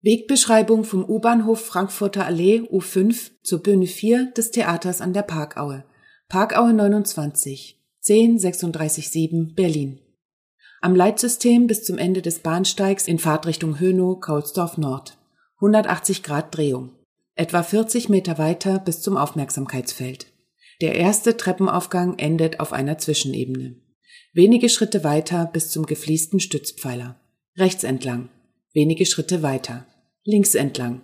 Wegbeschreibung vom U-Bahnhof Frankfurter Allee U5 zur Bühne 4 des Theaters an der Parkaue. Parkaue 29 10367 Berlin Am Leitsystem bis zum Ende des Bahnsteigs in Fahrtrichtung Hönow-Kaulsdorf Nord. 180 Grad Drehung. Etwa 40 Meter weiter bis zum Aufmerksamkeitsfeld. Der erste Treppenaufgang endet auf einer Zwischenebene. Wenige Schritte weiter bis zum gefliesten Stützpfeiler. Rechts entlang. Wenige Schritte weiter. Links entlang.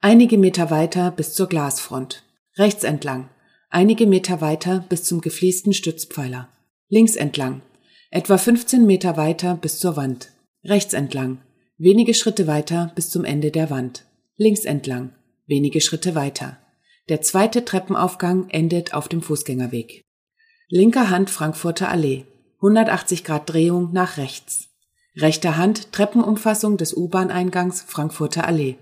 Einige Meter weiter bis zur Glasfront. Rechts entlang. Einige Meter weiter bis zum gefliesten Stützpfeiler. Links entlang. Etwa 15 Meter weiter bis zur Wand. Rechts entlang. Wenige Schritte weiter bis zum Ende der Wand. Links entlang. Wenige Schritte weiter. Der zweite Treppenaufgang endet auf dem Fußgängerweg. Linker Hand Frankfurter Allee. 180 Grad Drehung nach rechts. Rechter Hand Treppenumfassung des U-Bahn-Eingangs Frankfurter Allee.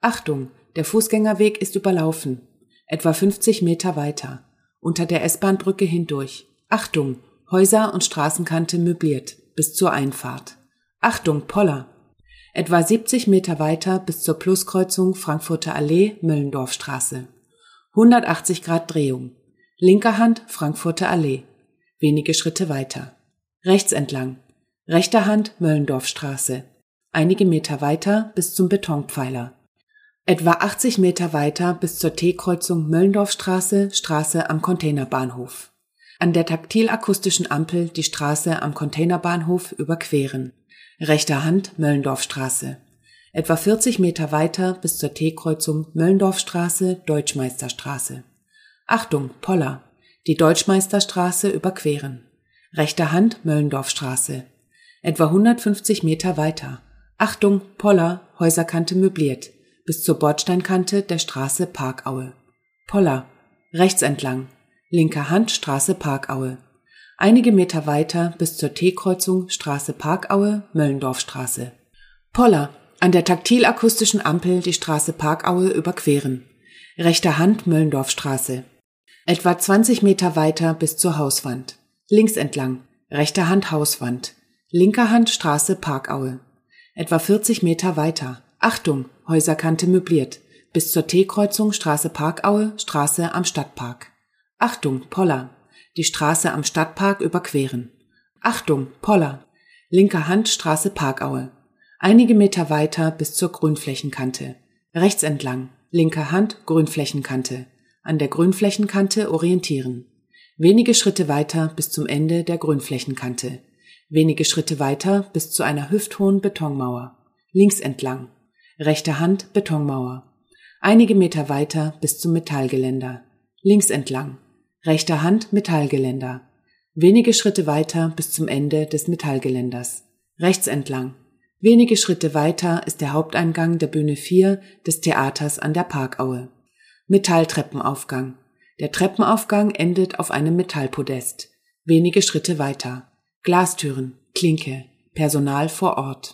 Achtung, der Fußgängerweg ist überlaufen. Etwa 50 Meter weiter. Unter der S-Bahn-Brücke hindurch. Achtung, Häuser und Straßenkante möbliert. Bis zur Einfahrt. Achtung, Poller. Etwa 70 Meter weiter bis zur Pluskreuzung Frankfurter Allee, Möllendorfstraße. 180 Grad Drehung. Linker Hand Frankfurter Allee. Wenige Schritte weiter. Rechts entlang. Rechter Hand Möllendorfstraße. Einige Meter weiter bis zum Betonpfeiler. Etwa 80 Meter weiter bis zur T-Kreuzung Möllendorfstraße, Straße am Containerbahnhof. An der taktilakustischen Ampel die Straße am Containerbahnhof überqueren. Rechter Hand Möllendorfstraße. Etwa 40 Meter weiter bis zur T-Kreuzung Möllendorfstraße, Deutschmeisterstraße. Achtung, Poller. Die Deutschmeisterstraße überqueren. Rechter Hand Möllendorfstraße etwa 150 Meter weiter. Achtung, Poller, Häuserkante möbliert, bis zur Bordsteinkante der Straße Parkaue. Poller, rechts entlang, linker Hand Straße Parkaue. Einige Meter weiter bis zur T-Kreuzung Straße Parkaue, Möllendorfstraße. Poller, an der taktilakustischen Ampel die Straße Parkaue überqueren. Rechter Hand Möllendorfstraße. Etwa 20 Meter weiter bis zur Hauswand. Links entlang, rechter Hand Hauswand. Linker Hand Straße Parkaue. Etwa 40 Meter weiter. Achtung, Häuserkante möbliert. Bis zur T-Kreuzung Straße Parkaue, Straße am Stadtpark. Achtung, Poller. Die Straße am Stadtpark überqueren. Achtung, Poller. Linker Hand Straße Parkaue. Einige Meter weiter bis zur Grünflächenkante. Rechts entlang. Linker Hand Grünflächenkante. An der Grünflächenkante orientieren. Wenige Schritte weiter bis zum Ende der Grünflächenkante. Wenige Schritte weiter bis zu einer hüfthohen Betonmauer. Links entlang. Rechte Hand Betonmauer. Einige Meter weiter bis zum Metallgeländer. Links entlang. Rechter Hand Metallgeländer. Wenige Schritte weiter bis zum Ende des Metallgeländers. Rechts entlang. Wenige Schritte weiter ist der Haupteingang der Bühne 4 des Theaters an der Parkaue. Metalltreppenaufgang. Der Treppenaufgang endet auf einem Metallpodest. Wenige Schritte weiter. Glastüren, Klinke, Personal vor Ort